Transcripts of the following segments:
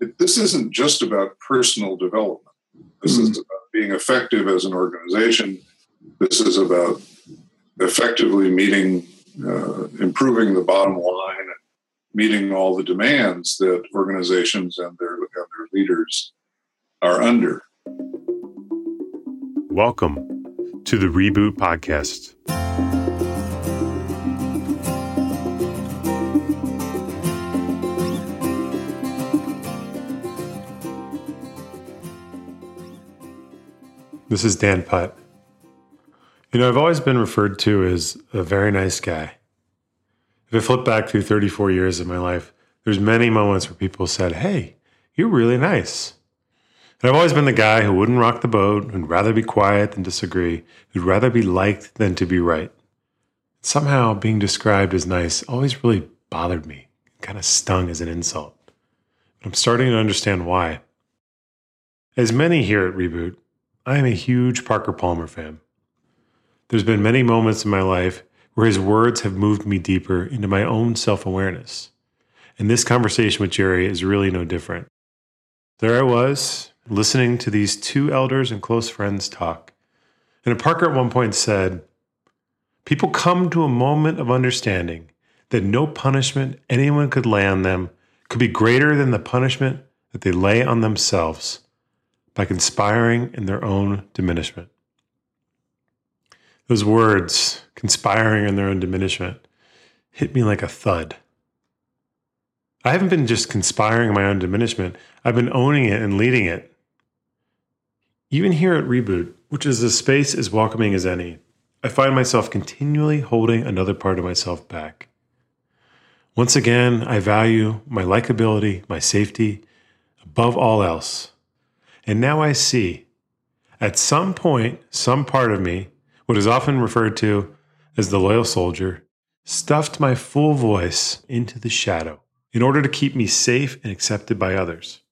it, this isn't just about personal development. This mm-hmm. is about being effective as an organization. This is about effectively meeting, uh, improving the bottom line, and meeting all the demands that organizations and their, and their leaders are under. Welcome to the Reboot Podcast. This is Dan Putt. You know, I've always been referred to as a very nice guy. If I flip back through 34 years of my life, there's many moments where people said, Hey, you're really nice. And I've always been the guy who wouldn't rock the boat, who'd rather be quiet than disagree, who'd rather be liked than to be right. Somehow being described as nice always really bothered me, kind of stung as an insult. I'm starting to understand why. As many here at Reboot, I am a huge Parker Palmer fan. There's been many moments in my life where his words have moved me deeper into my own self awareness. And this conversation with Jerry is really no different. There I was, listening to these two elders and close friends talk. And Parker at one point said, People come to a moment of understanding that no punishment anyone could lay on them could be greater than the punishment that they lay on themselves by conspiring in their own diminishment. Those words, conspiring in their own diminishment, hit me like a thud. I haven't been just conspiring in my own diminishment, I've been owning it and leading it. Even here at Reboot, which is a space as welcoming as any, I find myself continually holding another part of myself back. Once again, I value my likability, my safety, above all else. And now I see, at some point, some part of me, what is often referred to as the loyal soldier, stuffed my full voice into the shadow in order to keep me safe and accepted by others.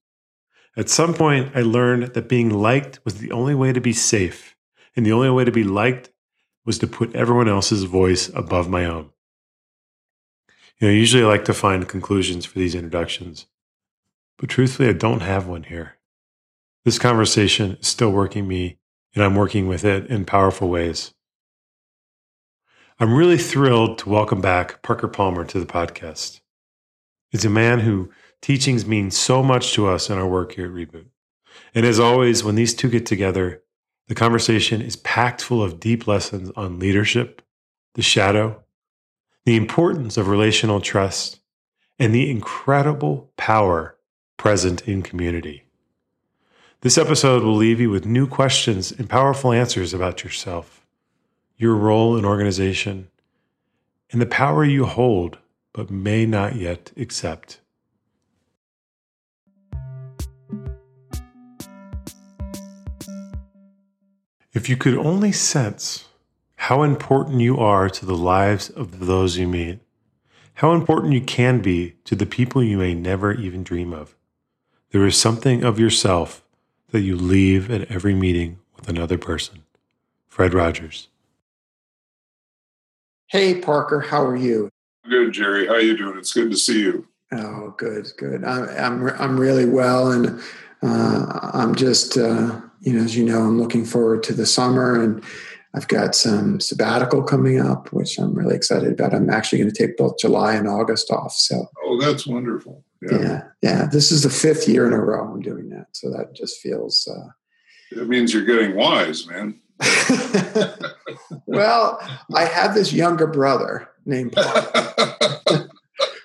At some point, I learned that being liked was the only way to be safe, and the only way to be liked was to put everyone else's voice above my own. You know, usually I like to find conclusions for these introductions, but truthfully, I don't have one here. This conversation is still working me, and I'm working with it in powerful ways. I'm really thrilled to welcome back Parker Palmer to the podcast. He's a man who teachings mean so much to us in our work here at Reboot. And as always, when these two get together, the conversation is packed full of deep lessons on leadership, the shadow, the importance of relational trust, and the incredible power present in community. This episode will leave you with new questions and powerful answers about yourself, your role in organization, and the power you hold but may not yet accept. If you could only sense how important you are to the lives of those you meet, how important you can be to the people you may never even dream of, there is something of yourself that you leave at every meeting with another person. Fred Rogers. Hey, Parker, how are you? Good, Jerry. How are you doing? It's good to see you. Oh, good, good. I'm I'm I'm really well, and uh, I'm just uh, you know, as you know, I'm looking forward to the summer, and I've got some sabbatical coming up, which I'm really excited about. I'm actually going to take both July and August off. So, oh, that's wonderful. Yeah. yeah, yeah. This is the fifth year in a row I'm doing that, so that just feels. Uh, it means you're getting wise, man. well, I have this younger brother named Paul.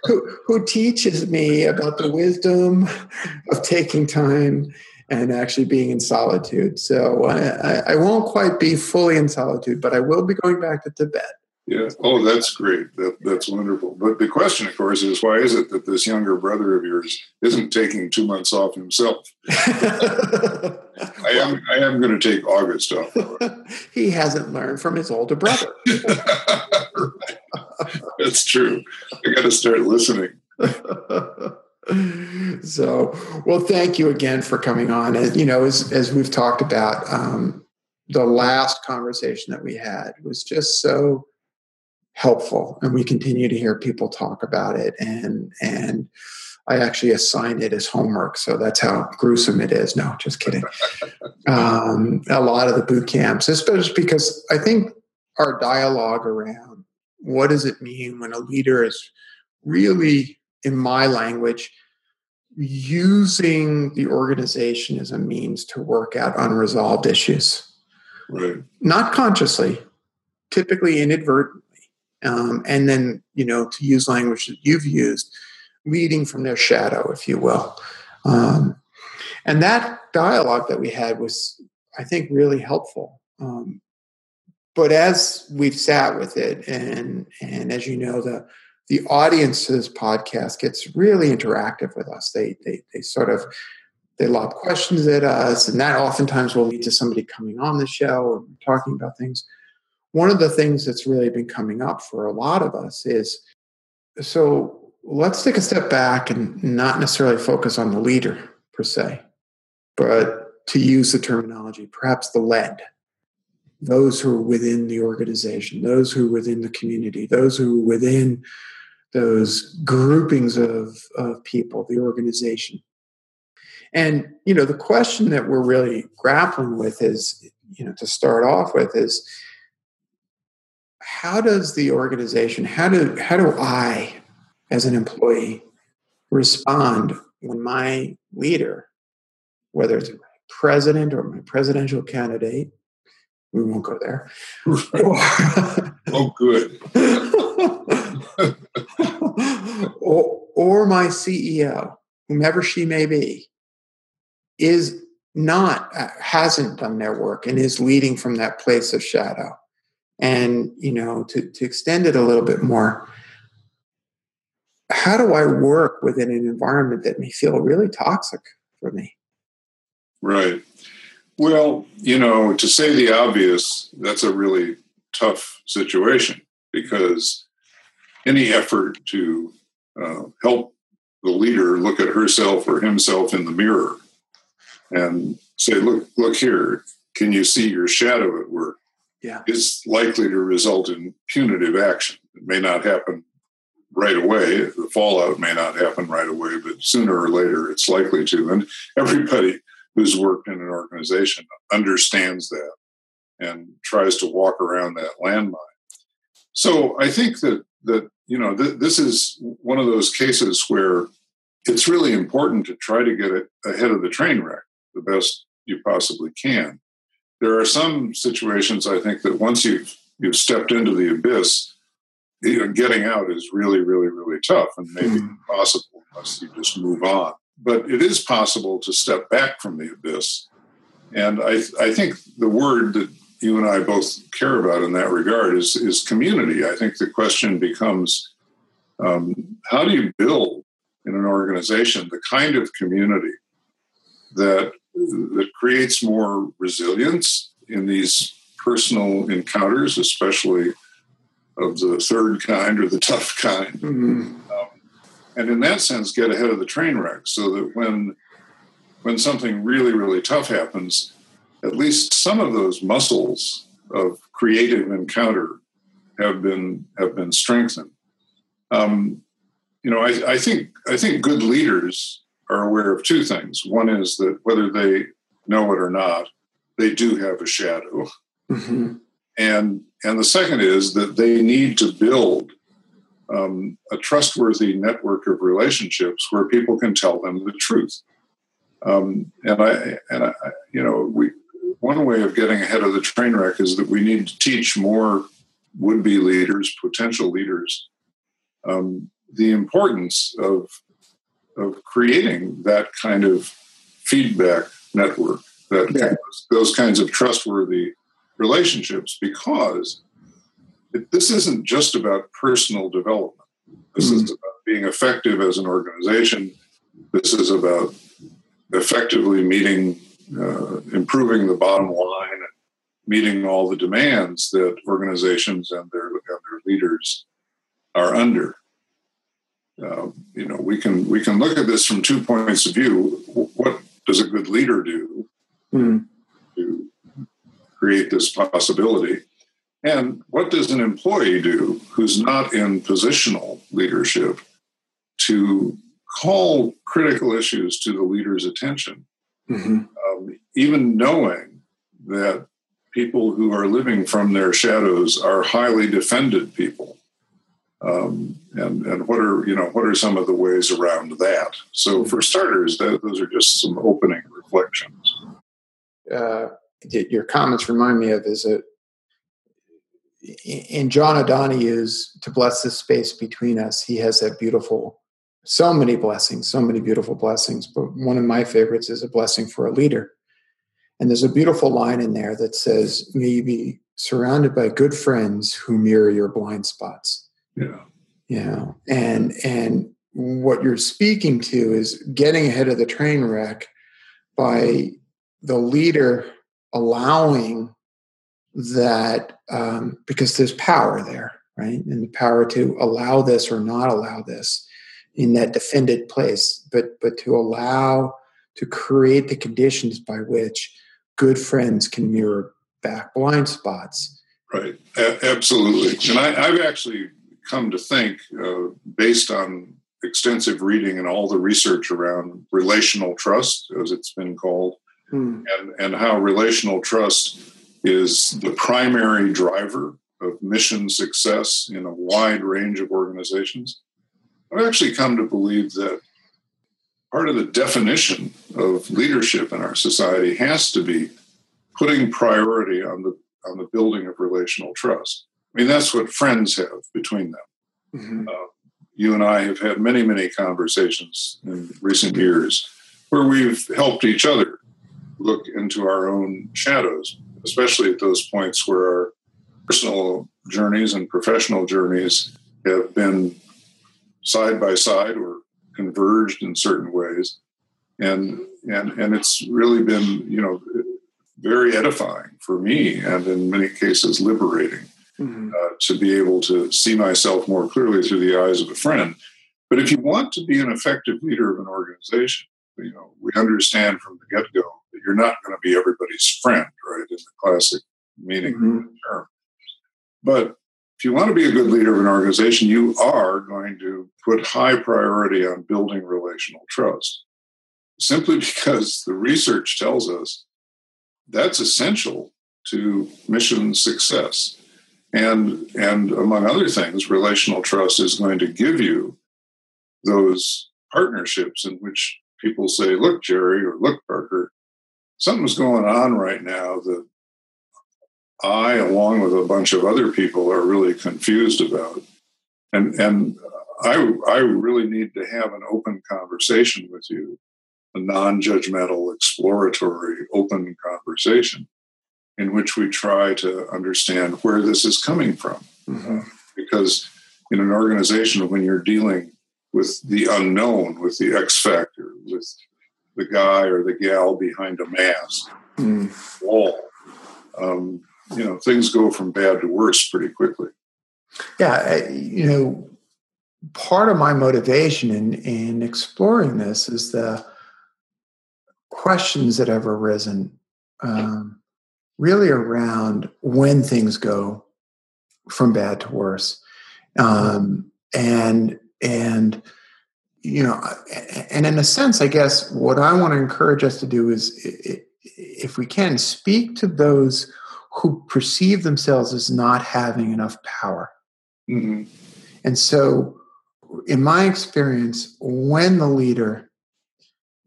who, who teaches me about the wisdom of taking time and actually being in solitude. So I, I, won't quite be fully in solitude, but I will be going back to Tibet. Yeah. Oh, that's great. That, that's wonderful. But the question, of course, is why is it that this younger brother of yours isn't taking two months off himself? I am. I am going to take August off. he hasn't learned from his older brother. that's true. I got to start listening. so, well, thank you again for coming on. And you know, as as we've talked about, um, the last conversation that we had was just so helpful and we continue to hear people talk about it and and I actually assign it as homework. So that's how gruesome it is. No, just kidding. um, a lot of the boot camps, especially because I think our dialogue around what does it mean when a leader is really, in my language, using the organization as a means to work out unresolved issues. Right. Not consciously, typically inadvertently. Um, and then, you know, to use language that you've used, leading from their shadow, if you will. Um, and that dialogue that we had was, I think, really helpful. Um, but as we've sat with it, and and as you know, the the audience's podcast gets really interactive with us. They they they sort of they lob questions at us, and that oftentimes will lead to somebody coming on the show and talking about things. One of the things that's really been coming up for a lot of us is so let's take a step back and not necessarily focus on the leader per se, but to use the terminology, perhaps the lead, those who are within the organization, those who are within the community, those who are within those groupings of, of people, the organization. And, you know, the question that we're really grappling with is, you know, to start off with is how does the organization, how do how do I as an employee respond when my leader, whether it's my president or my presidential candidate, we won't go there. oh, good. or, or my CEO, whomever she may be, is not, uh, hasn't done their work and is leading from that place of shadow. And, you know, to, to extend it a little bit more, how do I work within an environment that may feel really toxic for me? Right. Well, you know, to say the obvious, that's a really tough situation because any effort to uh, help the leader look at herself or himself in the mirror and say, "Look, look here. Can you see your shadow at work?" Yeah, is likely to result in punitive action. It may not happen right away. The fallout may not happen right away, but sooner or later it's likely to. And everybody who's worked in an organization understands that and tries to walk around that landmine. So I think that that you know th- this is one of those cases where it's really important to try to get it ahead of the train wreck the best you possibly can. There are some situations I think that once you've you've stepped into the abyss, you know, getting out is really, really, really tough and maybe mm. impossible unless you just move on. But it is possible to step back from the abyss. And I, I think the word that you and I both care about in that regard is, is community. I think the question becomes um, how do you build in an organization the kind of community that, that creates more resilience in these personal encounters, especially of the third kind or the tough kind. Mm-hmm. Um, and in that sense, get ahead of the train wreck so that when when something really, really tough happens, at least some of those muscles of creative encounter have been have been strengthened. Um, you know, I, I, think I think good leaders are aware of two things. One is that whether they know it or not, they do have a shadow, mm-hmm. and and the second is that they need to build um, a trustworthy network of relationships where people can tell them the truth. Um, and I, and I, you know, we one way of getting ahead of the train wreck is that we need to teach more would-be leaders, potential leaders, um, the importance of of creating that kind of feedback network, that yeah. those kinds of trustworthy relationships because it, this isn't just about personal development. This mm-hmm. is about being effective as an organization. This is about effectively meeting, uh, improving the bottom line, and meeting all the demands that organizations and their, and their leaders are under. Uh, you know, we can we can look at this from two points of view. What does a good leader do mm. to create this possibility. And what does an employee do who's not in positional leadership to call critical issues to the leader's attention, mm-hmm. um, even knowing that people who are living from their shadows are highly defended people. Um, and and what are you know what are some of the ways around that? So for starters, that, those are just some opening reflections. Uh, your comments remind me of is it in John O'Donohue's "To Bless the Space Between Us." He has that beautiful, so many blessings, so many beautiful blessings. But one of my favorites is a blessing for a leader, and there's a beautiful line in there that says, "May you be surrounded by good friends who mirror your blind spots." Yeah. Know, and and what you're speaking to is getting ahead of the train wreck by the leader allowing that um, because there's power there, right? And the power to allow this or not allow this in that defended place, but but to allow to create the conditions by which good friends can mirror back blind spots. Right, A- absolutely. And I, I, have actually come to think, uh, based on extensive reading and all the research around relational trust, as it's been called, hmm. and, and how relational trust is the primary driver of mission success in a wide range of organizations. I've actually come to believe that part of the definition of leadership in our society has to be putting priority on the on the building of relational trust. I mean, that's what friends have between them. Mm-hmm. Uh, you and I have had many, many conversations in recent years where we've helped each other look into our own shadows, especially at those points where our personal journeys and professional journeys have been side by side or converged in certain ways. And, and, and it's really been, you know, very edifying for me and in many cases liberating mm-hmm. uh, to be able to see myself more clearly through the eyes of a friend. But if you want to be an effective leader of an organization, you know, we understand from the get go that you're not going to be everybody's friend, right, in the classic meaning mm-hmm. of the term. But if you want to be a good leader of an organization, you are going to put high priority on building relational trust. Simply because the research tells us that's essential to mission success. And, and among other things, relational trust is going to give you those partnerships in which people say, look, Jerry, or look, Parker, something's going on right now that I, along with a bunch of other people, are really confused about. And, and I, I really need to have an open conversation with you a non judgmental, exploratory, open conversation in which we try to understand where this is coming from. Mm-hmm. Uh, because in an organization, when you're dealing with the unknown, with the X factor, with the guy or the gal behind a mask, mm. wall, um, you know, things go from bad to worse pretty quickly. Yeah, you know, part of my motivation in in exploring this is the questions that have arisen um, really around when things go from bad to worse. Um, and and you know and in a sense i guess what i want to encourage us to do is if we can speak to those who perceive themselves as not having enough power. Mm-hmm. and so in my experience when the leader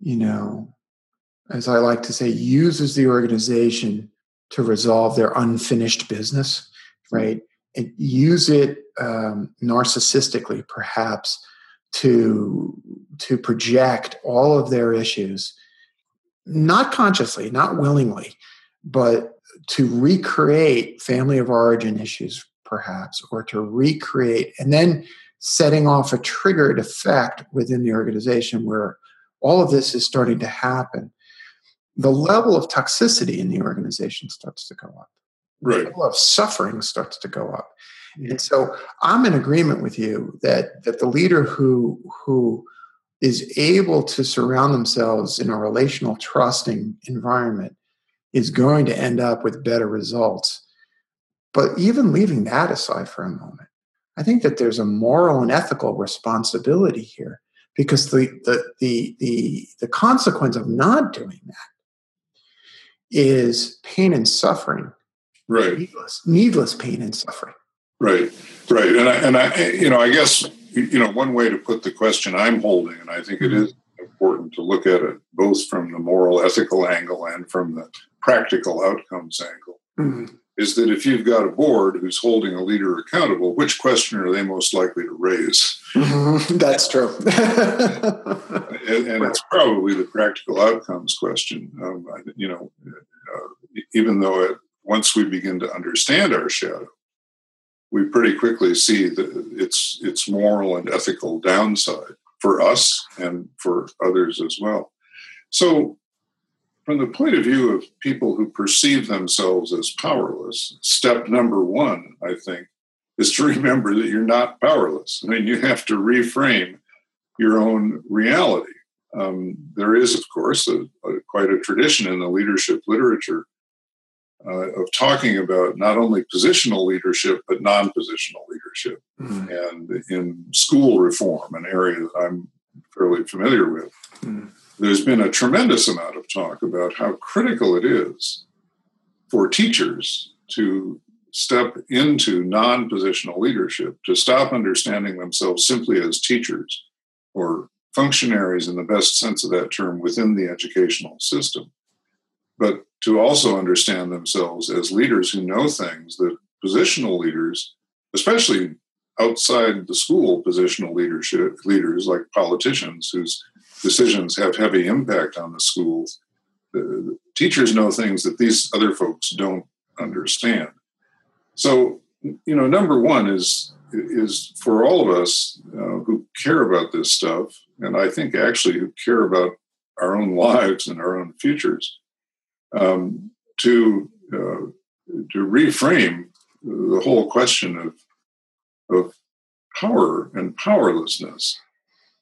you know as I like to say, uses the organization to resolve their unfinished business, right? And use it um, narcissistically, perhaps, to to project all of their issues, not consciously, not willingly, but to recreate family of origin issues, perhaps, or to recreate, and then setting off a triggered effect within the organization where all of this is starting to happen the level of toxicity in the organization starts to go up. Right. The level of suffering starts to go up. And so I'm in agreement with you that that the leader who who is able to surround themselves in a relational trusting environment is going to end up with better results. But even leaving that aside for a moment, I think that there's a moral and ethical responsibility here because the the the the, the consequence of not doing that is pain and suffering. Right. Needless needless pain and suffering. Right right. And i and i you know i guess you know one way to put the question i'm holding and i think it is important to look at it both from the moral ethical angle and from the practical outcomes angle mm-hmm. Is that if you've got a board who's holding a leader accountable which question are they most likely to raise mm-hmm. that's true and, and it's probably the practical outcomes question um, you know uh, even though it, once we begin to understand our shadow we pretty quickly see that its its moral and ethical downside for us and for others as well. So, from the point of view of people who perceive themselves as powerless, step number one, I think, is to remember that you're not powerless. I mean, you have to reframe your own reality. Um, there is, of course, a, a, quite a tradition in the leadership literature uh, of talking about not only positional leadership but non-positional leadership mm. and in school reform an area that i'm fairly familiar with mm. There's been a tremendous amount of talk about how critical it is for teachers to step into non-positional leadership to stop understanding themselves simply as teachers or functionaries in the best sense of that term within the educational system but to also understand themselves as leaders who know things that positional leaders, especially outside the school positional leadership leaders like politicians whose decisions have heavy impact on the schools the teachers know things that these other folks don't understand so you know number one is is for all of us uh, who care about this stuff and i think actually who care about our own lives and our own futures um, to uh, to reframe the whole question of of power and powerlessness.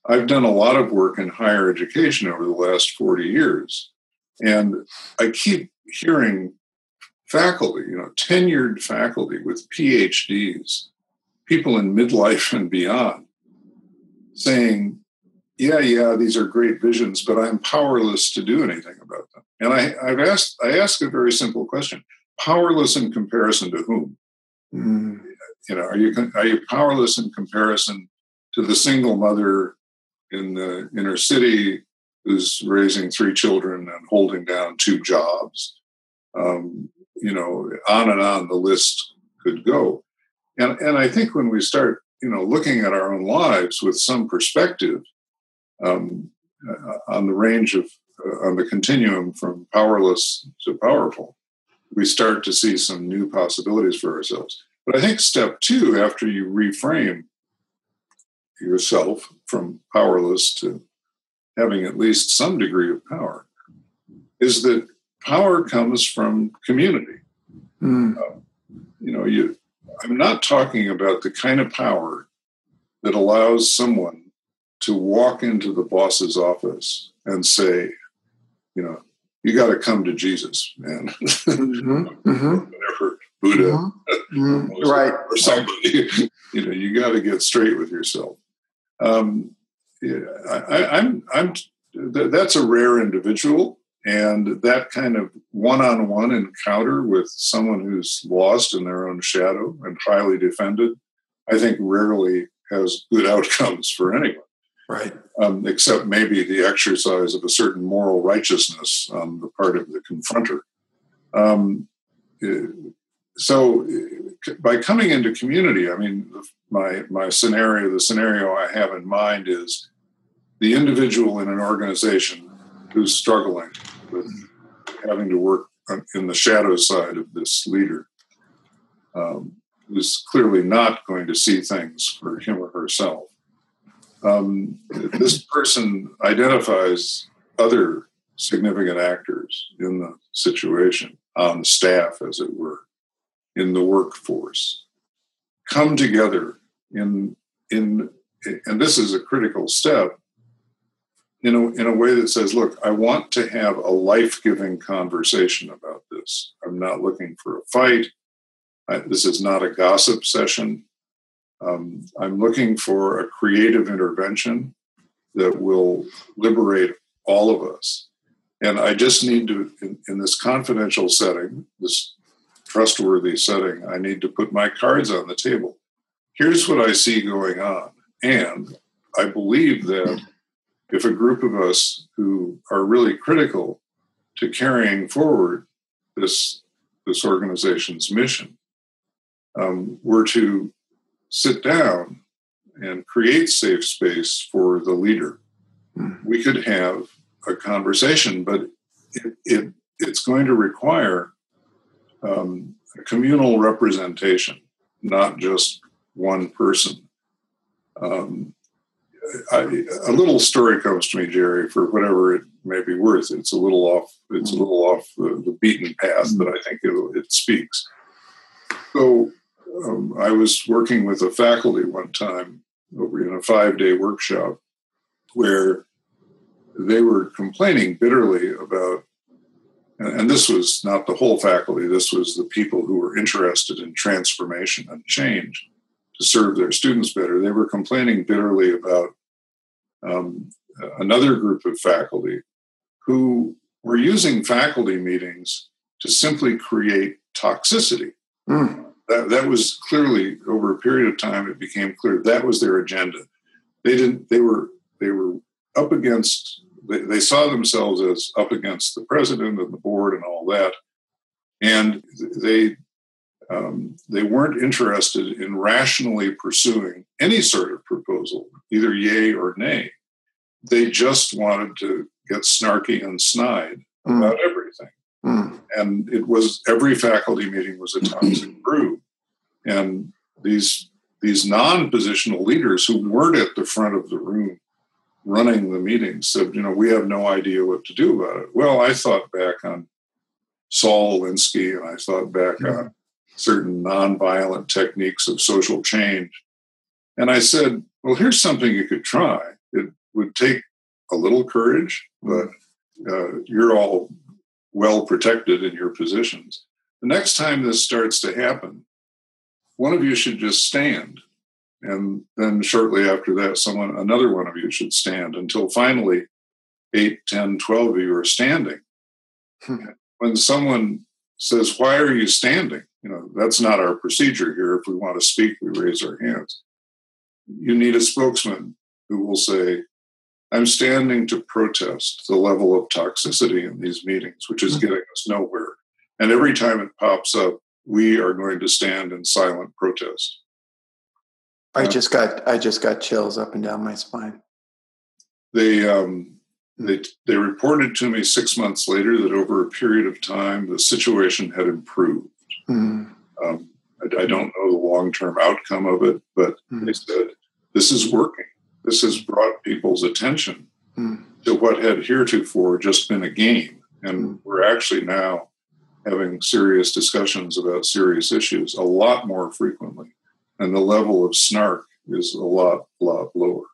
I've done a lot of work in higher education over the last 40 years, and I keep hearing faculty, you know, tenured faculty with PhDs, people in midlife and beyond, saying, yeah, yeah, these are great visions, but I'm powerless to do anything about them. And I, I've asked, I ask a very simple question: powerless in comparison to whom? Mm. You know, are you are you powerless in comparison to the single mother in the inner city who's raising three children and holding down two jobs? Um, you know, on and on the list could go. And and I think when we start, you know, looking at our own lives with some perspective um, uh, on the range of uh, on the continuum from powerless to powerful, we start to see some new possibilities for ourselves. But I think step two, after you reframe yourself from powerless to having at least some degree of power, is that power comes from community. Mm. Uh, you know, you. I'm not talking about the kind of power that allows someone to walk into the boss's office and say, you know, you got to come to Jesus, man. Mm-hmm. mm-hmm. Whatever Buddha, mm-hmm. mm-hmm. right, or somebody, you know, you got to get straight with yourself. Um, I, I'm, I'm. That's a rare individual, and that kind of one-on-one encounter with someone who's lost in their own shadow and highly defended, I think, rarely has good outcomes for anyone right? Um, except maybe the exercise of a certain moral righteousness on the part of the confronter. Um, so, by coming into community, I mean, my my scenario, the scenario I have in mind is the individual in an organization who's struggling with having to work in the shadow side of this leader. Um, who's clearly not going to see things for him or herself um, this person identifies other significant actors in the situation on staff, as it were, in the workforce, come together in in and this is a critical step in a, in a way that says, look, I want to have a life giving conversation about this. I'm not looking for a fight. I, this is not a gossip session. Um, I'm looking for a creative intervention that will liberate all of us. And I just need to, in, in this confidential setting, this trustworthy setting, I need to put my cards on the table. Here's what I see going on. And I believe that if a group of us who are really critical to carrying forward this, this organization's mission um, were to sit down and create safe space for the leader, mm-hmm. we could have a conversation, but it, it it's going to require um, communal representation, not just one person. Um, I, a little story comes to me, Jerry, for whatever it may be worth. It's a little off. It's a little off the, the beaten path, but I think it, it speaks. So, um, I was working with a faculty one time over in a five-day workshop where they were complaining bitterly about and this was not the whole faculty this was the people who were interested in transformation and change to serve their students better. They were complaining bitterly about um, another group of faculty who were using faculty meetings to simply create toxicity. Mm. that, that was clearly over a period of time it became clear that was their agenda. They didn't they were they were up against they, they saw themselves as up against the president and the board and all that, and they um, they weren't interested in rationally pursuing any sort of proposal, either yay or nay. They just wanted to get snarky and snide mm. about everything. Mm. And it was every faculty meeting was a toxic brew. And these these non-positional leaders who weren't at the front of the room running the meetings said, you know, we have no idea what to do about it. Well, I thought back on Saul Alinsky and I thought back mm-hmm. on certain nonviolent techniques of social change. And I said, well, here's something you could try. It would take a little courage, but uh, you're all well protected in your positions. The next time this starts to happen, one of you should just stand and then shortly after that someone another one of you should stand until finally 8 10 12 of you are standing. Hmm. when someone says why are you standing? You know that's not our procedure here. If we want to speak we raise our hands. You need a spokesman who will say i'm standing to protest the level of toxicity in these meetings which is hmm. getting us nowhere. And every time it pops up we are going to stand in silent protest I just got I just got chills up and down my spine. They um, hmm. they they reported to me six months later that over a period of time the situation had improved. Mm. Um, I, I, don't know the long term outcome of it, but mm. they said this is working. This has brought people's attention mm. to what had heretofore just been a game, and hmm. we're actually now having serious discussions about serious issues a lot more frequently and the level of snark is a lot, lot lower.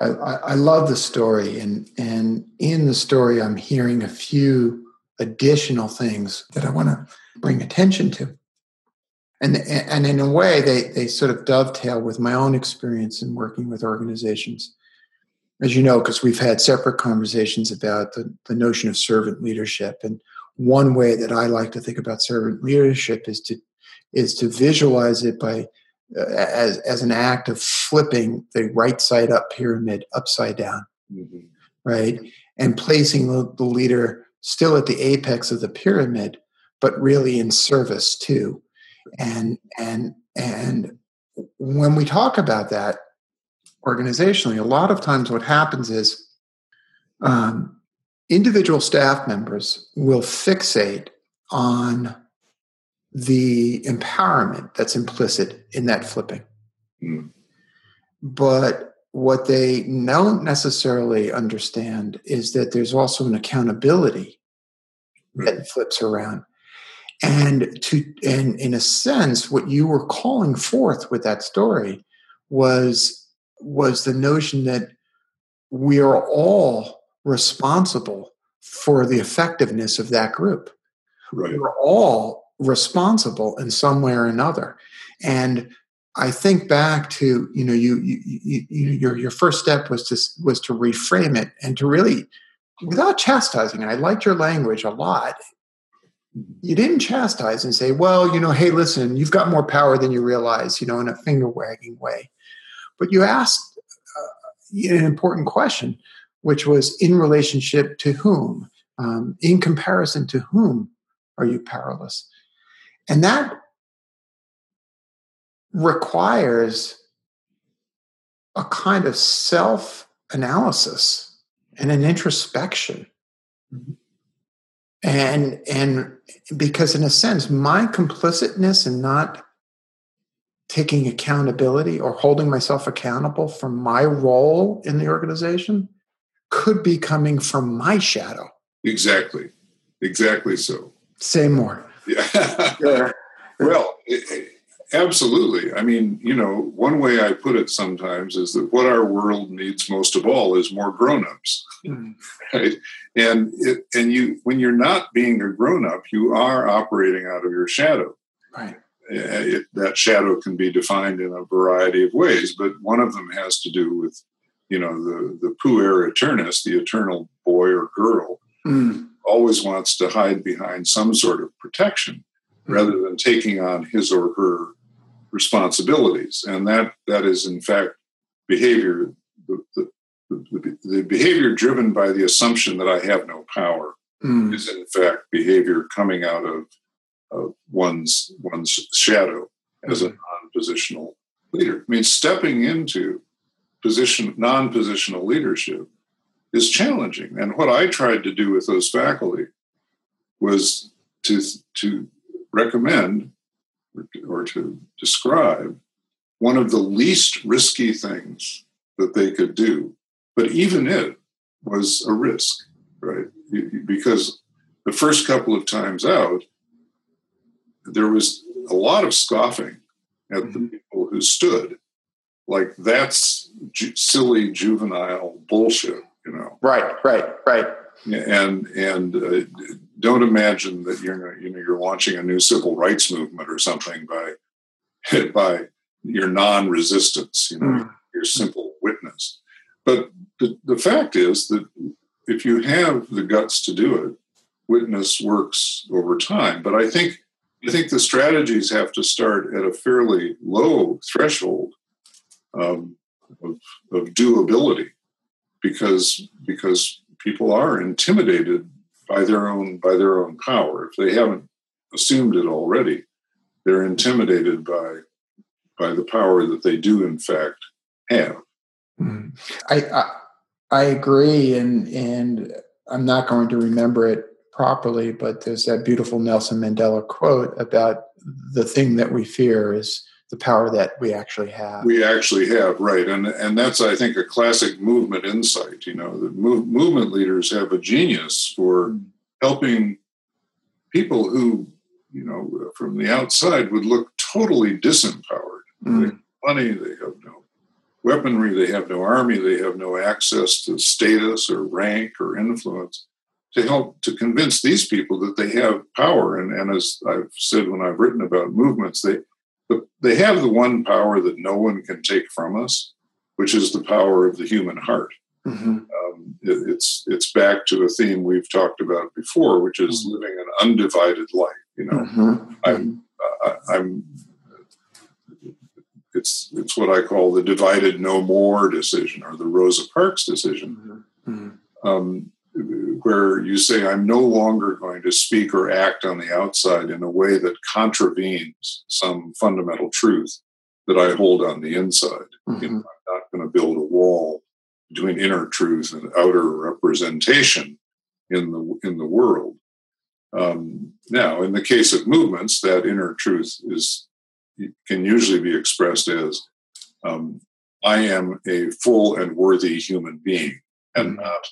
I, I love the story, and and in the story, I'm hearing a few additional things that I want to bring attention to, and and in a way, they they sort of dovetail with my own experience in working with organizations. As you know, because we've had separate conversations about the, the notion of servant leadership, and one way that I like to think about servant leadership is to is to visualize it by as, as an act of flipping the right side up pyramid upside down, mm-hmm. right? And placing the, the leader still at the apex of the pyramid, but really in service too. And and and when we talk about that organizationally, a lot of times what happens is um, individual staff members will fixate on the empowerment that's implicit in that flipping. Mm. But what they don't necessarily understand is that there's also an accountability that flips around. And to and in a sense, what you were calling forth with that story was was the notion that we are all responsible for the effectiveness of that group. Right. We're all responsible in some way or another. And I think back to you know you, you, you, your your first step was to was to reframe it and to really without chastising. I liked your language a lot. You didn't chastise and say, "Well, you know, hey, listen, you've got more power than you realize," you know, in a finger wagging way. But you asked uh, an important question, which was in relationship to whom, um, in comparison to whom are you powerless, and that requires a kind of self analysis and an introspection. Mm-hmm. And, and because, in a sense, my complicitness in not taking accountability or holding myself accountable for my role in the organization could be coming from my shadow. Exactly. Exactly so. Say more. Yeah. Well, it, Absolutely. I mean, you know, one way I put it sometimes is that what our world needs most of all is more grown-ups. Mm. Right? And it, and you when you're not being a grown-up, you are operating out of your shadow. Right. Eh, it, that shadow can be defined in a variety of ways, but one of them has to do with, you know, the the puer aeternus, the eternal boy or girl, mm. Always wants to hide behind some sort of protection rather than taking on his or her responsibilities. And that, that is, in fact, behavior, the, the, the, the behavior driven by the assumption that I have no power mm. is, in fact, behavior coming out of, of one's, one's shadow as a hmm. non-positional leader. I mean, stepping into position non-positional leadership is challenging. And what I tried to do with those faculty was to to recommend or to describe one of the least risky things that they could do. But even it was a risk, right? Because the first couple of times out, there was a lot of scoffing at the mm-hmm. people who stood. Like, that's ju- silly juvenile bullshit, you know? Right, right, right. And, and uh, don't imagine that you're you know you're launching a new civil rights movement or something by by your non-resistance, you know, mm. your simple witness. But the, the fact is that if you have the guts to do it, witness works over time. But I think I think the strategies have to start at a fairly low threshold um, of, of doability, because because people are intimidated by their own by their own power. If they haven't assumed it already, they're intimidated by by the power that they do in fact have. Mm-hmm. I, I I agree, and and I'm not going to remember it properly, but there's that beautiful Nelson Mandela quote about the thing that we fear is the power that we actually have. We actually have, right, and and that's I think a classic movement insight. You know, the move, movement leaders have a genius for mm. helping people who, you know, from the outside would look totally disempowered. Mm. They have money, they have no weaponry, they have no army, they have no access to status or rank or influence. To help to convince these people that they have power, and, and as I've said when I've written about movements, they they have the one power that no one can take from us, which is the power of the human heart. Mm-hmm. Um, it, it's it's back to a theme we've talked about before, which is mm-hmm. living an undivided life. You know, mm-hmm. I'm uh, I'm it's it's what I call the divided no more decision or the Rosa Parks decision. Mm-hmm. Mm-hmm. Um, where you say, I'm no longer going to speak or act on the outside in a way that contravenes some fundamental truth that I hold on the inside. Mm-hmm. You know, I'm not going to build a wall between inner truth and outer representation in the in the world. Um, now, in the case of movements, that inner truth is can usually be expressed as um, I am a full and worthy human being, and mm-hmm. not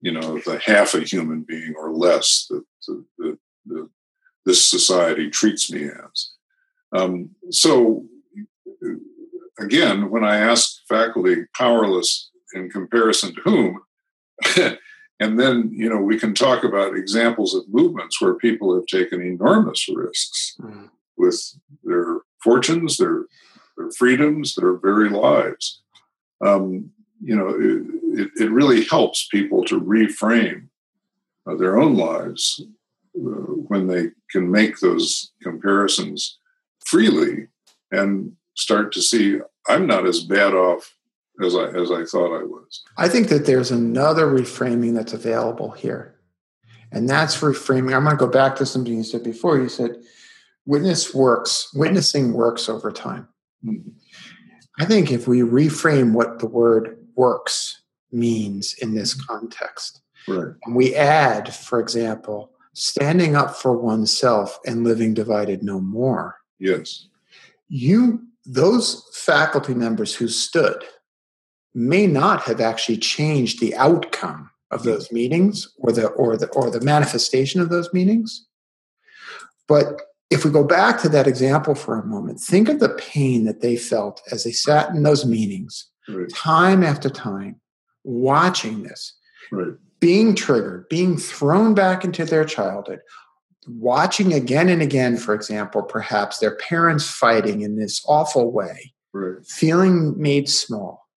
you know, the half a human being or less that, that, that this society treats me as. Um, so, again, when I ask faculty powerless in comparison to whom, and then you know we can talk about examples of movements where people have taken enormous risks mm. with their fortunes, their their freedoms, their very lives. Um, you know, it, it, really helps people to reframe uh, their own lives uh, when they can make those comparisons freely and start to see I'm not as bad off as I as I thought I was. I think that there's another reframing that's available here. And that's reframing. I'm going to go back to something you said before. You said witness works, witnessing works over time. Mm-hmm. I think if we reframe what the word works means in this mm-hmm. context, right. and we add, for example, standing up for oneself and living divided no more. Yes. You those faculty members who stood may not have actually changed the outcome of those meetings or the or the or the manifestation of those meetings but if we go back to that example for a moment think of the pain that they felt as they sat in those meetings right. time after time watching this right. being triggered being thrown back into their childhood watching again and again for example perhaps their parents fighting in this awful way right. feeling made small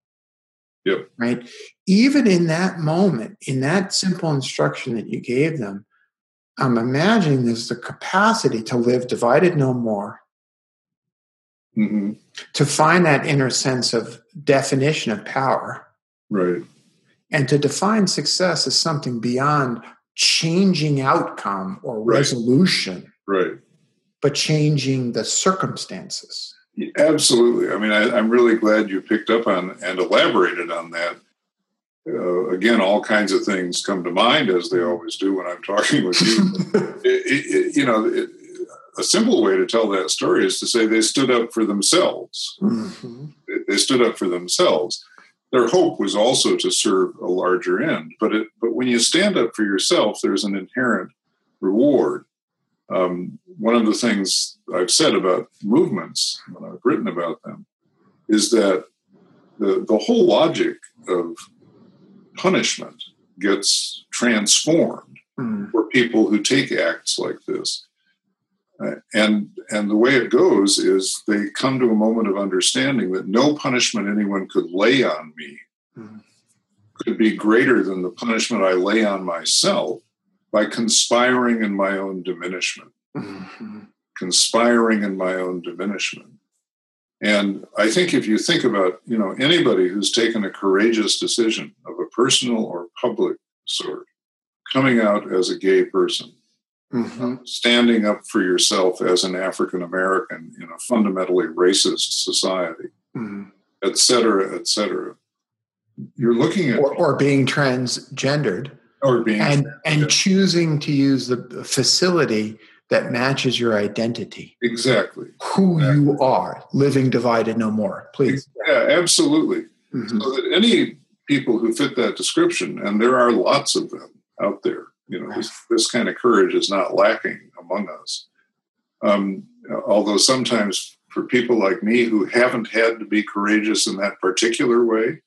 Yep. Right. Even in that moment, in that simple instruction that you gave them, I'm imagining there's the capacity to live divided no more, mm-hmm. to find that inner sense of definition of power. Right. And to define success as something beyond changing outcome or resolution. Right. But changing the circumstances. Absolutely. I mean, I, am really glad you picked up on and elaborated on that. Uh, again, all kinds of things come to mind as they always do when I'm talking with you. it, it, you know, it, a simple way to tell that story is to say they stood up for themselves. Mm-hmm. They stood up for themselves. Their hope was also to serve a larger end, but it, but when you stand up for yourself, there's an inherent reward. Um, one of the things I've said about movements when I've written about them is that the, the whole logic of punishment gets transformed mm. for people who take acts like this. Uh, and and the way it goes is they come to a moment of understanding that no punishment anyone could lay on me mm. could be greater than the punishment I lay on myself by conspiring in my own diminishment, mm-hmm. conspiring in my own diminishment. And I think if you think about, you know, anybody who's taken a courageous decision of a personal or public sort, coming out as a gay person, mm-hmm. standing up for yourself as an African American in a fundamentally racist society, mm-hmm. et cetera, et cetera. You're looking at or, or being transgendered or being and and choosing to use the facility that matches your identity exactly who exactly. you are living divided no more please yeah absolutely mm-hmm. so that any people who fit that description and there are lots of them out there you know this, this kind of courage is not lacking among us um, although sometimes for people like me who haven't had to be courageous in that particular way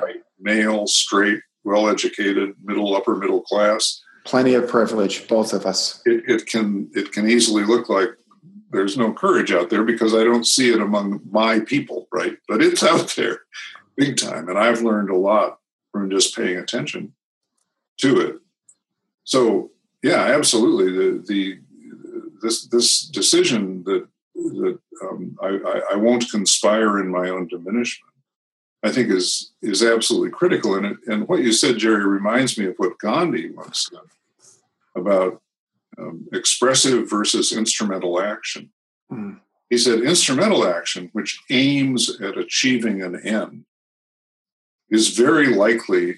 right, male straight well educated, middle, upper middle class. Plenty of privilege, both of us. It, it can it can easily look like there's no courage out there because I don't see it among my people, right? But it's out there big time. And I've learned a lot from just paying attention to it. So yeah, absolutely. The the this this decision that that um, I, I, won't conspire in my own diminishment I think is is absolutely critical. And it, and what you said, Jerry, reminds me of what Gandhi once said about um, expressive versus instrumental action. Mm. He said instrumental action, which aims at achieving an end, is very likely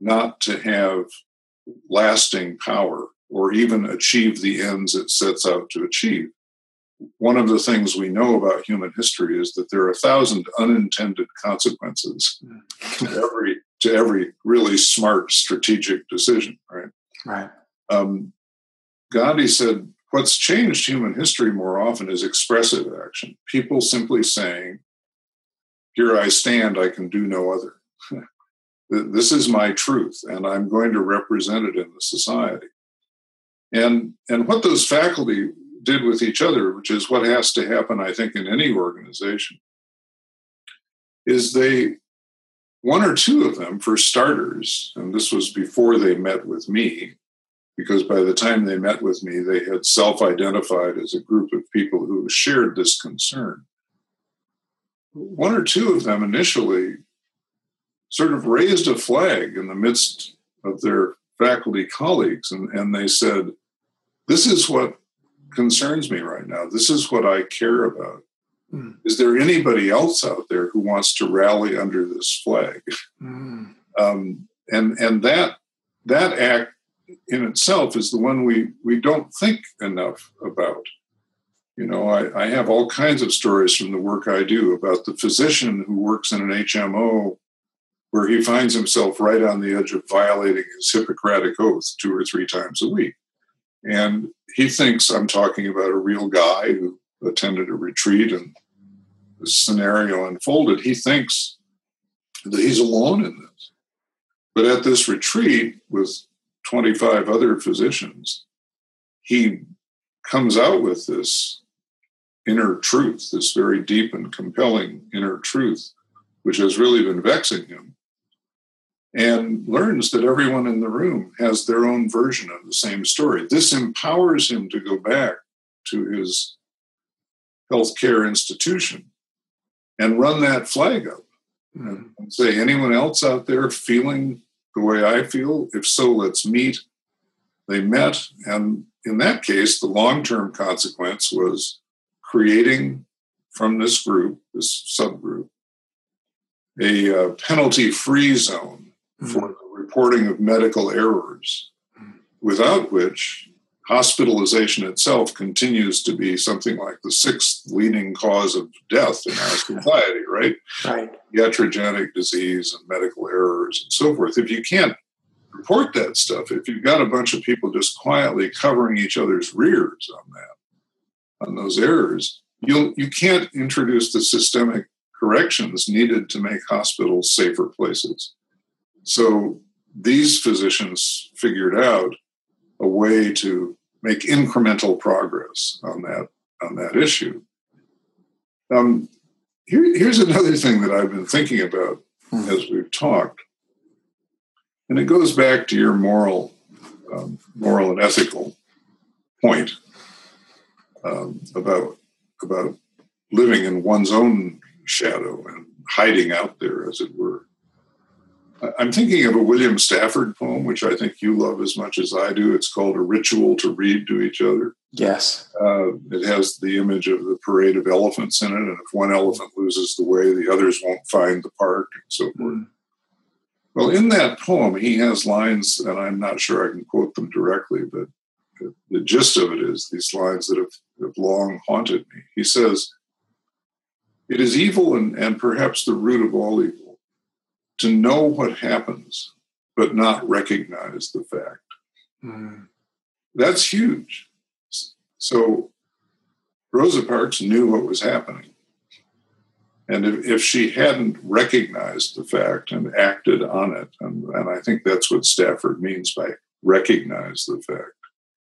not to have lasting power or even achieve the ends it sets out to achieve. One of the things we know about human history is that there are a thousand unintended consequences to every to every really smart strategic decision right? Right. Um, gandhi said what's changed human history more often is expressive action. People simply saying here i stand i can do no other this is my truth and i'm going to represent it in the society and and what those faculty did with each other, which is what has to happen, I think, in any organization, is they, one or two of them, for starters, and this was before they met with me, because by the time they met with me, they had self identified as a group of people who shared this concern. One or two of them initially sort of raised a flag in the midst of their faculty colleagues, and, and they said, This is what concerns me right now. This is what I care about. Mm. Is there anybody else out there who wants to rally under this flag? Mm. Um, and and that that act in itself is the one we we don't think enough about. You know, I, I have all kinds of stories from the work I do about the physician who works in an HMO where he finds himself right on the edge of violating his Hippocratic oath two or three times a week. And he thinks I'm talking about a real guy who attended a retreat and the scenario unfolded. He thinks that he's alone in this. But at this retreat with 25 other physicians, he comes out with this inner truth, this very deep and compelling inner truth, which has really been vexing him, and learns that everyone in the room has their own version of the same story. This empowers him to go back to his healthcare institution and run that flag up and say, anyone else out there feeling the way I feel? If so, let's meet. They met, and in that case, the long term consequence was creating from this group, this subgroup, a uh, penalty free zone mm-hmm. Hmm. for the reporting of medical errors, without which hospitalization itself continues to be something like the sixth leading cause of death in our society, right? Right. Iatrogenic disease and medical errors and so forth. If you can't report that stuff, if you've got a bunch of people just quietly covering each other's rears on that, on those errors, you'll you can't introduce the systemic corrections needed to make hospitals safer places. So these physicians figured out a way to make incremental progress on that on that issue. Um, here, here's another thing that I've been thinking about mm-hmm. as we've talked, and it goes back to your moral, um, moral and ethical point um, about about living in one's own shadow and hiding out there, as it were. I'm thinking of a William Stafford poem, which I think you love as much as I do. It's called A Ritual to Read to Each Other. Yes. Uh, it has the image of the parade of elephants in it. And if one elephant loses the way, the others won't find the park and so forth. Mm. Well, in that poem, he has lines, and I'm not sure I can quote them directly, but the, gist of it is these lines that have, have long haunted me. He says, It is evil and, and perhaps the root of all evil to know what happens, but not recognize the fact. Mm. That's huge. So Rosa Parks knew what was happening. And if, if she hadn't recognized the fact and acted on it, and, and I think that's what Stafford means by recognize the fact,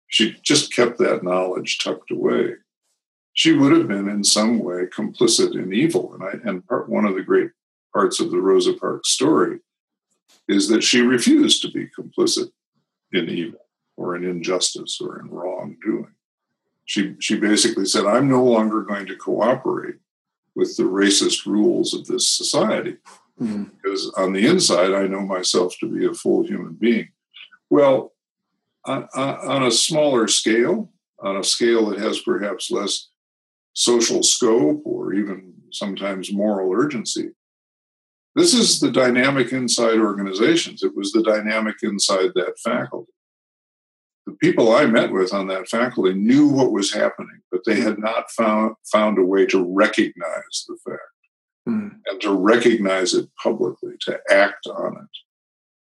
she just kept that knowledge tucked away. She would have been in some way complicit in evil. And I and part, one of the great parts of the Rosa Parks story is that she refused to be complicit in evil or in injustice or in wrongdoing. She, she basically said, I'm no longer going to cooperate with the racist rules of this society mm-hmm. because on the inside, I know myself to be a full human being. Well, on, on a smaller scale, on a scale that has perhaps less social scope or even sometimes moral urgency, this is the dynamic inside organizations. It was the dynamic inside that faculty. The people I met with on that faculty knew what was happening, but they had not found, found a way to recognize the fact mm. and to recognize it publicly, to act on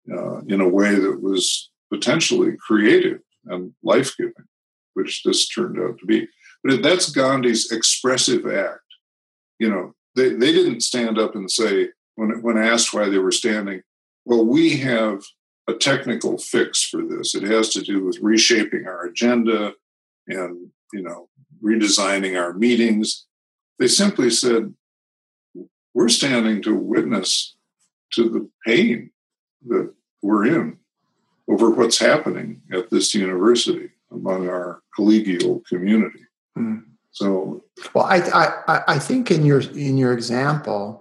it uh, in a way that was potentially creative and life giving, which this turned out to be. But that's Gandhi's expressive act. You know, they, they didn't stand up and say, when, when asked why they were standing, well, we have a technical fix for this. It has to do with reshaping our agenda and, you know, redesigning our meetings. They simply said, we're standing to witness to the pain that we're in over what's happening at this university among our collegial community. Mm. So, well, I, I I think in your in your example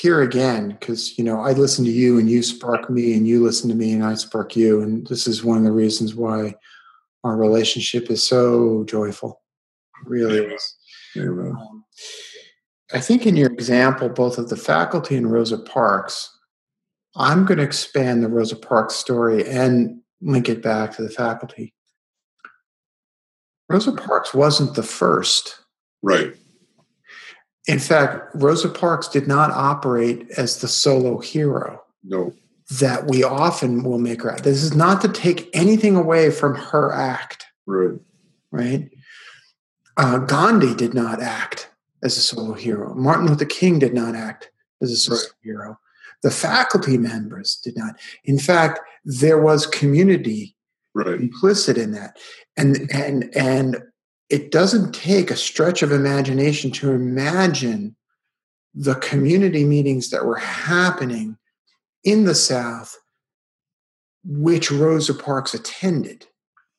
here again, because you know I listen to you and you spark me, and you listen to me and I spark you, and this is one of the reasons why our relationship is so joyful. It really is. Um, I think in your example, both of the faculty and Rosa Parks, I'm going to expand the Rosa Parks story and link it back to the faculty. Rosa Parks wasn't the first. Right. In fact, Rosa Parks did not operate as the solo hero. No. That we often will make her. This is not to take anything away from her act. Right. Right. Uh, Gandhi did not act as a solo hero. Martin Luther King did not act as a solo right. hero. The faculty members did not. In fact, there was community right. implicit in that, and and and it doesn't take a stretch of imagination to imagine the community meetings that were happening in the South, which Rosa Parks attended.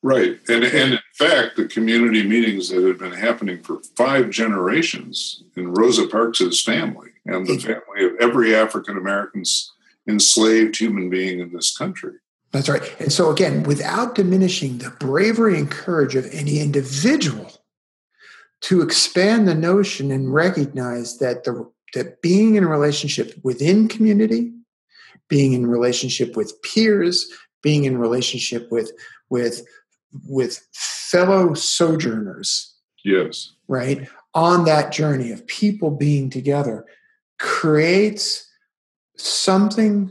Right. And, and in fact, the community meetings that had been happening for five generations in Rosa Parks's family and the family of every African American enslaved human being in this country. That's right. And so, again, without diminishing the bravery and courage of any individual to expand the notion and recognize that the that being in a relationship within community, being in relationship with peers, being in relationship with with with fellow sojourners. Yes. Right? On that journey of people being together creates something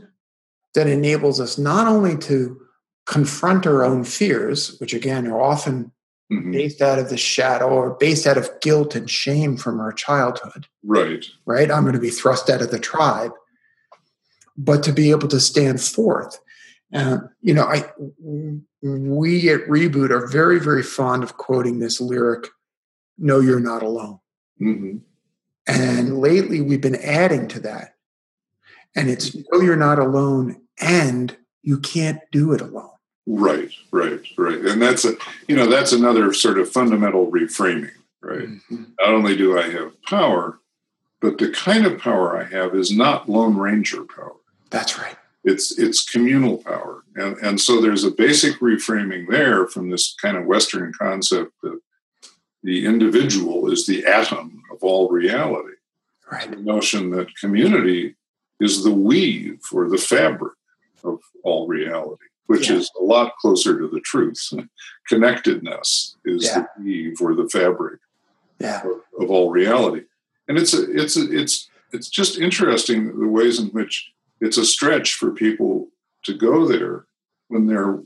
that enables us not only to confront our own fears, which again are often mm-hmm. based out of the shadow or based out of guilt and shame from our childhood. Right. Right? I'm going to be thrust out of the tribe. But to be able to stand forth. Uh, you know, I we at Reboot are very, very fond of quoting this lyric, No, you're not alone. Mm-hmm. And lately we've been adding to that. And it's No, you're not alone, and you can't do it alone. Right, right, right. And that's a, you know, that's another sort of fundamental reframing, right? Mm-hmm. Not only do I have power, but the kind of power I have is not Lone Ranger power. That's right. It's it's communal power, and and so there's a basic reframing there from this kind of Western concept that the individual is the atom of all reality. Right. The notion that community is the weave or the fabric of all reality, which yeah. is a lot closer to the truth. Connectedness is yeah. the weave or the fabric yeah. of, of, all reality. And it's a, it's a, it's it's just interesting the ways in which it's a stretch for people to go there when they're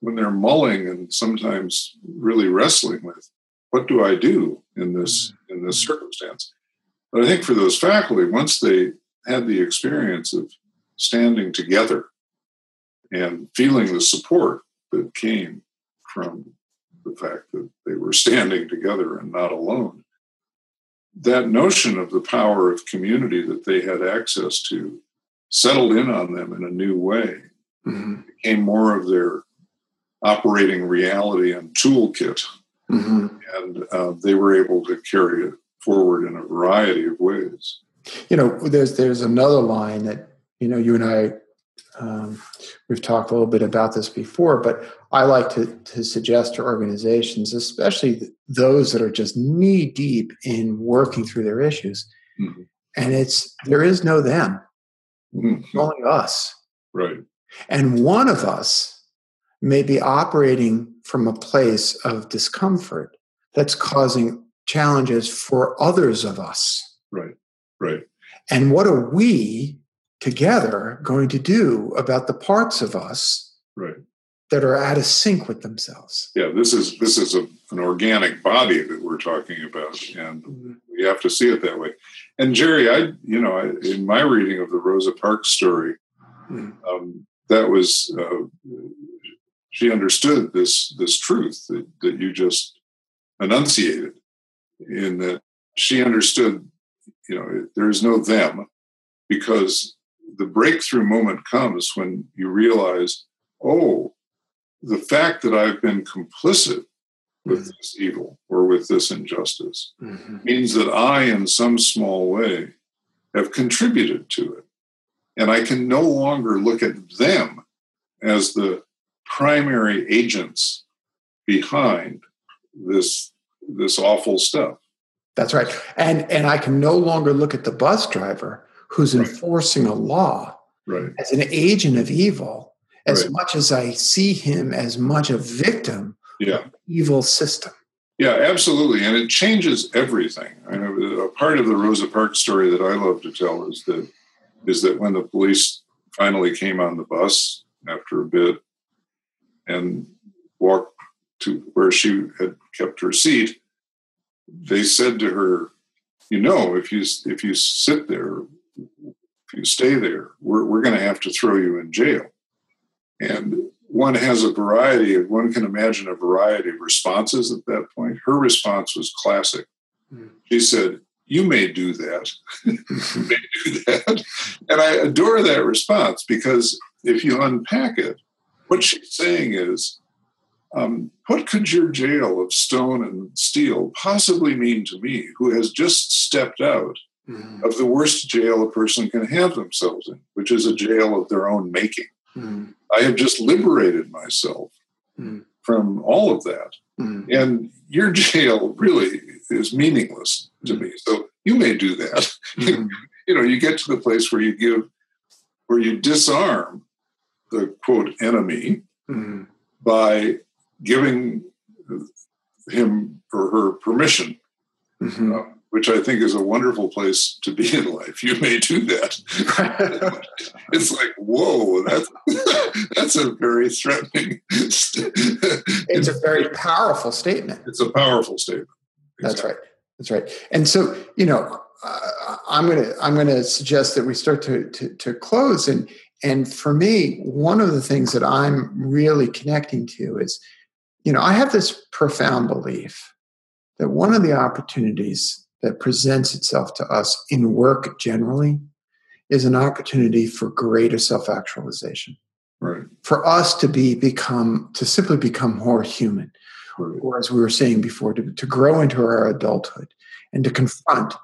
when they're mulling and sometimes really wrestling with what do I do in this mm-hmm. in this circumstance. But I think for those faculty, once they had the experience of standing together and feeling the support that came from the fact that they were standing together and not alone, that notion of the power of community that they had access to settled in on them in a new way, mm-hmm. became more of their operating reality and toolkit. Mm-hmm. And uh, they were able to carry it forward in a variety of ways. You know, there's there's another line that you know you and I um, we've talked a little bit about this before, but I like to to suggest to organizations, especially those that are just knee deep in working through their issues, mm-hmm. and it's there is no them. Mm-hmm. Only us. Right. And one of us may be operating from a place of discomfort that's causing challenges for others of us. Right. Right. And what are we together going to do about the parts of us right. that are out of sync with themselves? Yeah, this is this is a, an organic body that we're talking about, and mm-hmm. we have to see it that way. And Jerry, I, you know, I, in my reading of the Rosa Parks story, mm. um, that was uh, she understood this this truth that, that you just enunciated, in that she understood you know, there's no them because the breakthrough moment comes when you realize, oh, the fact that I've been complicit with mm-hmm. this evil or with this injustice mm-hmm. means that I, in some small way, have contributed to it. And I can no longer look at them as the primary agents behind this this awful stuff. That's right. And and I can no longer look at the bus driver who's right. enforcing a law right. as an agent of evil as right. much as I see him as much a victim yeah. evil system. Yeah, absolutely. And it changes everything. I know a part of the Rosa Parks story that I love to tell is that is that when the police finally came on the bus after a bit and walked to where she had kept her seat, they said to her, "You know, if you if you sit there, if you stay there, we're we're going to have to throw you in jail." And one has a variety of one can imagine a variety of responses at that point. Her response was classic. Mm. She said, You may do that. you may do that. And I adore that response because if you unpack it, what she's saying is, um, what could your jail of stone and steel possibly mean to me, who has just stepped out mm. of the worst jail a person can have themselves in, which is a jail of their own making? Mm. I have just liberated myself mm. from all of that. Mm. And your jail really is meaningless to me. So you may do that. Mm. you know, you get to the place where you give, where you disarm the quote enemy by giving him or her permission. Mm-hmm. Uh, which I think is a wonderful place to be in life. You may do that. it's like, whoa, that's that's a very threatening. it's a very powerful statement. It's a powerful statement. Exactly. That's right. That's right. And so, you know, uh, I'm gonna I'm gonna suggest that we start to, to to close. And and for me, one of the things that I'm really connecting to is, you know, I have this profound belief that one of the opportunities that presents itself to us in work generally is an opportunity for greater self-actualization. Right. For us to be become to simply become more human. Right. or as we were saying before to, to grow into our adulthood and to confront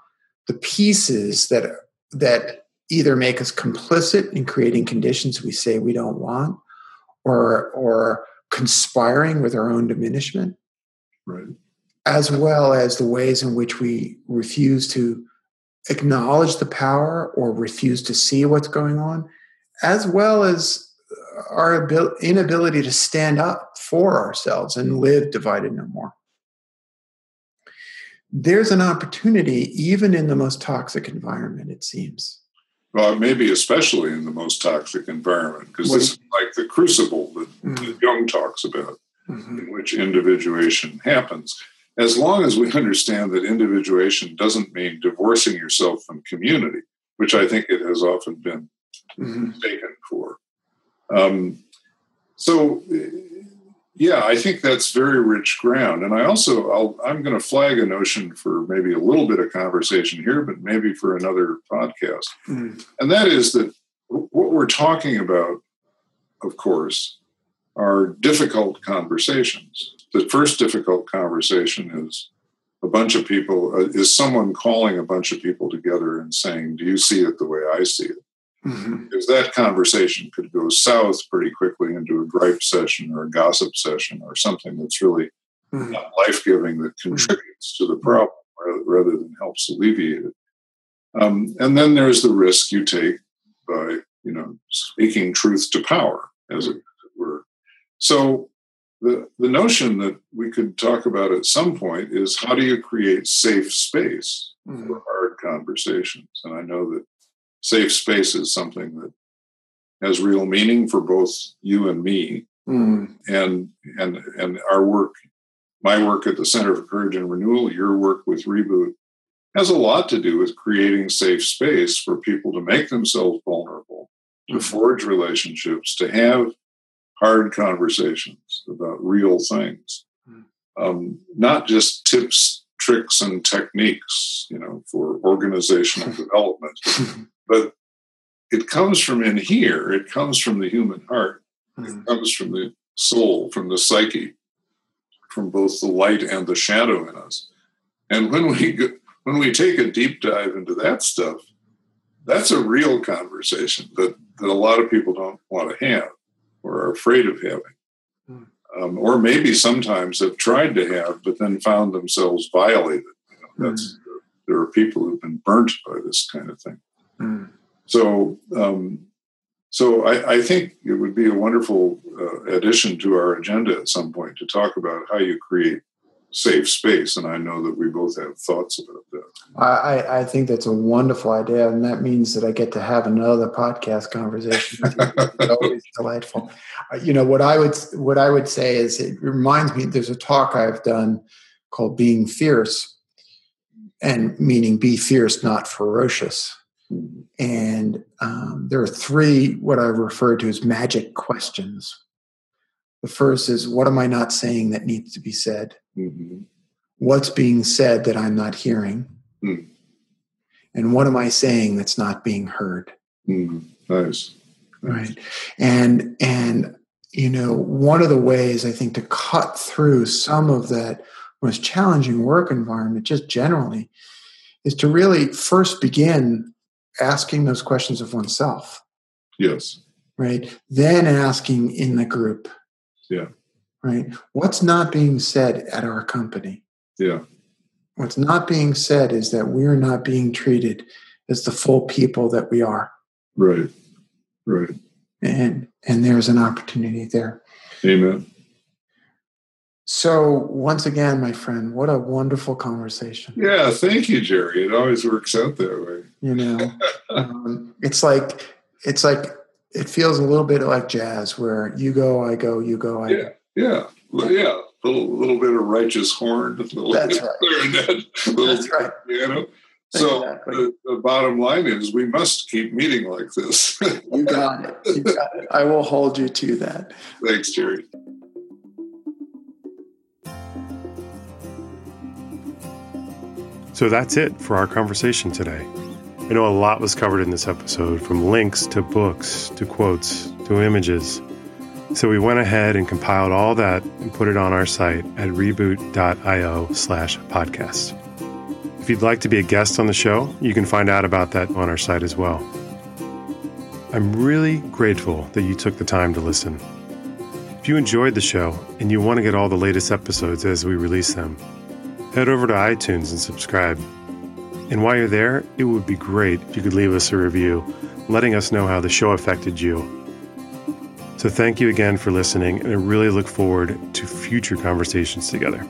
the pieces that that either make us complicit in creating conditions we say we don't want or or conspiring with our own diminishment. Right as well as the ways in which we refuse to acknowledge the power or refuse to see what's going on, as well as our inability to stand up for ourselves and live divided no more. There's an opportunity, even in the most toxic environment, it seems. Well, maybe especially in the most toxic environment, because this is like the crucible that, mm-hmm. that Jung talks about, mm-hmm. in which individuation happens as long as we understand that individuation doesn't mean divorcing yourself from community, which I think it has often been mm-hmm. taken for. Um, so, yeah, I think that's very rich ground. And I also, i am going to flag a notion for maybe a little bit of conversation here, but maybe for another podcast. Mm-hmm. And that is that what we're talking about, of course, are difficult conversations the first difficult conversation is a bunch of people uh, is someone calling a bunch of people together and saying do you see it the way i see it mm-hmm. because that conversation could go south pretty quickly into a gripe session or a gossip session or something that's really mm-hmm. not life-giving that mm-hmm. contributes mm-hmm. to the problem rather, rather, than helps alleviate it um, and then there's the risk you take by you know speaking truth to power as it were so the, the notion that we could talk about at some point is how do you create safe space mm-hmm. for hard conversations? And I know that safe space is something that has real meaning for both you and me. Mm-hmm. And and and our work, my work at the Center for Courage and Renewal, your work with Reboot, has a lot to do with creating safe space for people to make themselves vulnerable, to mm-hmm. forge relationships, to have hard conversations about real things, hmm. um, not just tips, tricks and techniques, you know, for organizational development. but it comes from in here. It comes from the human heart. It comes from the soul, from the psyche, from both the light and the shadow in us. And when we when we take a deep dive into that stuff, that's a real conversation that, that a lot of people don't want to have or are afraid of having. Hmm. Um, or maybe sometimes have tried to have, but then found themselves violated. You know, that's, mm. There are people who've been burnt by this kind of thing. Mm. So, um, so I, I, think it would be a wonderful uh, addition to our agenda at some point to talk about how you create safe space. And I know that we both have thoughts about that. I, I think that's a wonderful idea. And that means that I get to have another podcast conversation. it's always delightful. Uh, you know, what I would, what I would say is it reminds me, there's a talk I've done called being fierce and meaning be fierce, not ferocious. And um, there are three, what I refer to as magic questions. The first is, what am I not saying that needs to be said? Mm-hmm. What's being said that I'm not hearing? Mm. And what am I saying that's not being heard? Mm. Nice. Right. And and you know, one of the ways I think to cut through some of that most challenging work environment, just generally, is to really first begin asking those questions of oneself. Yes. Right. Then asking in the group. Yeah right? What's not being said at our company? Yeah. What's not being said is that we're not being treated as the full people that we are. Right. Right. And and there's an opportunity there. Amen. So once again, my friend, what a wonderful conversation. Yeah, thank you, Jerry. It always works out that way. You know, um, it's like it's like it feels a little bit like jazz, where you go, I go, you go, I yeah. Yeah, yeah, a little, little bit of righteous horn, a little That's right. clarinet, little That's right. piano. So exactly. the, the, bottom line is we must keep meeting like this. you got it. You got it. I will hold you to that. Thanks, Jerry. So that's it for our conversation today. I know a lot was covered in this episode, from links to books to quotes to images. So we went ahead and compiled all that and put it on our site at reboot.io slash podcast. If you'd like to be a guest on the show, you can find out about that on our site as well. I'm really grateful that you took the time to listen. If you enjoyed the show and you want to get all the latest episodes as we release them, head over to iTunes and subscribe. And while you're there, it would be great if you could leave us a review, letting us know how the show affected you so thank you again for listening, and I really look forward to future conversations together.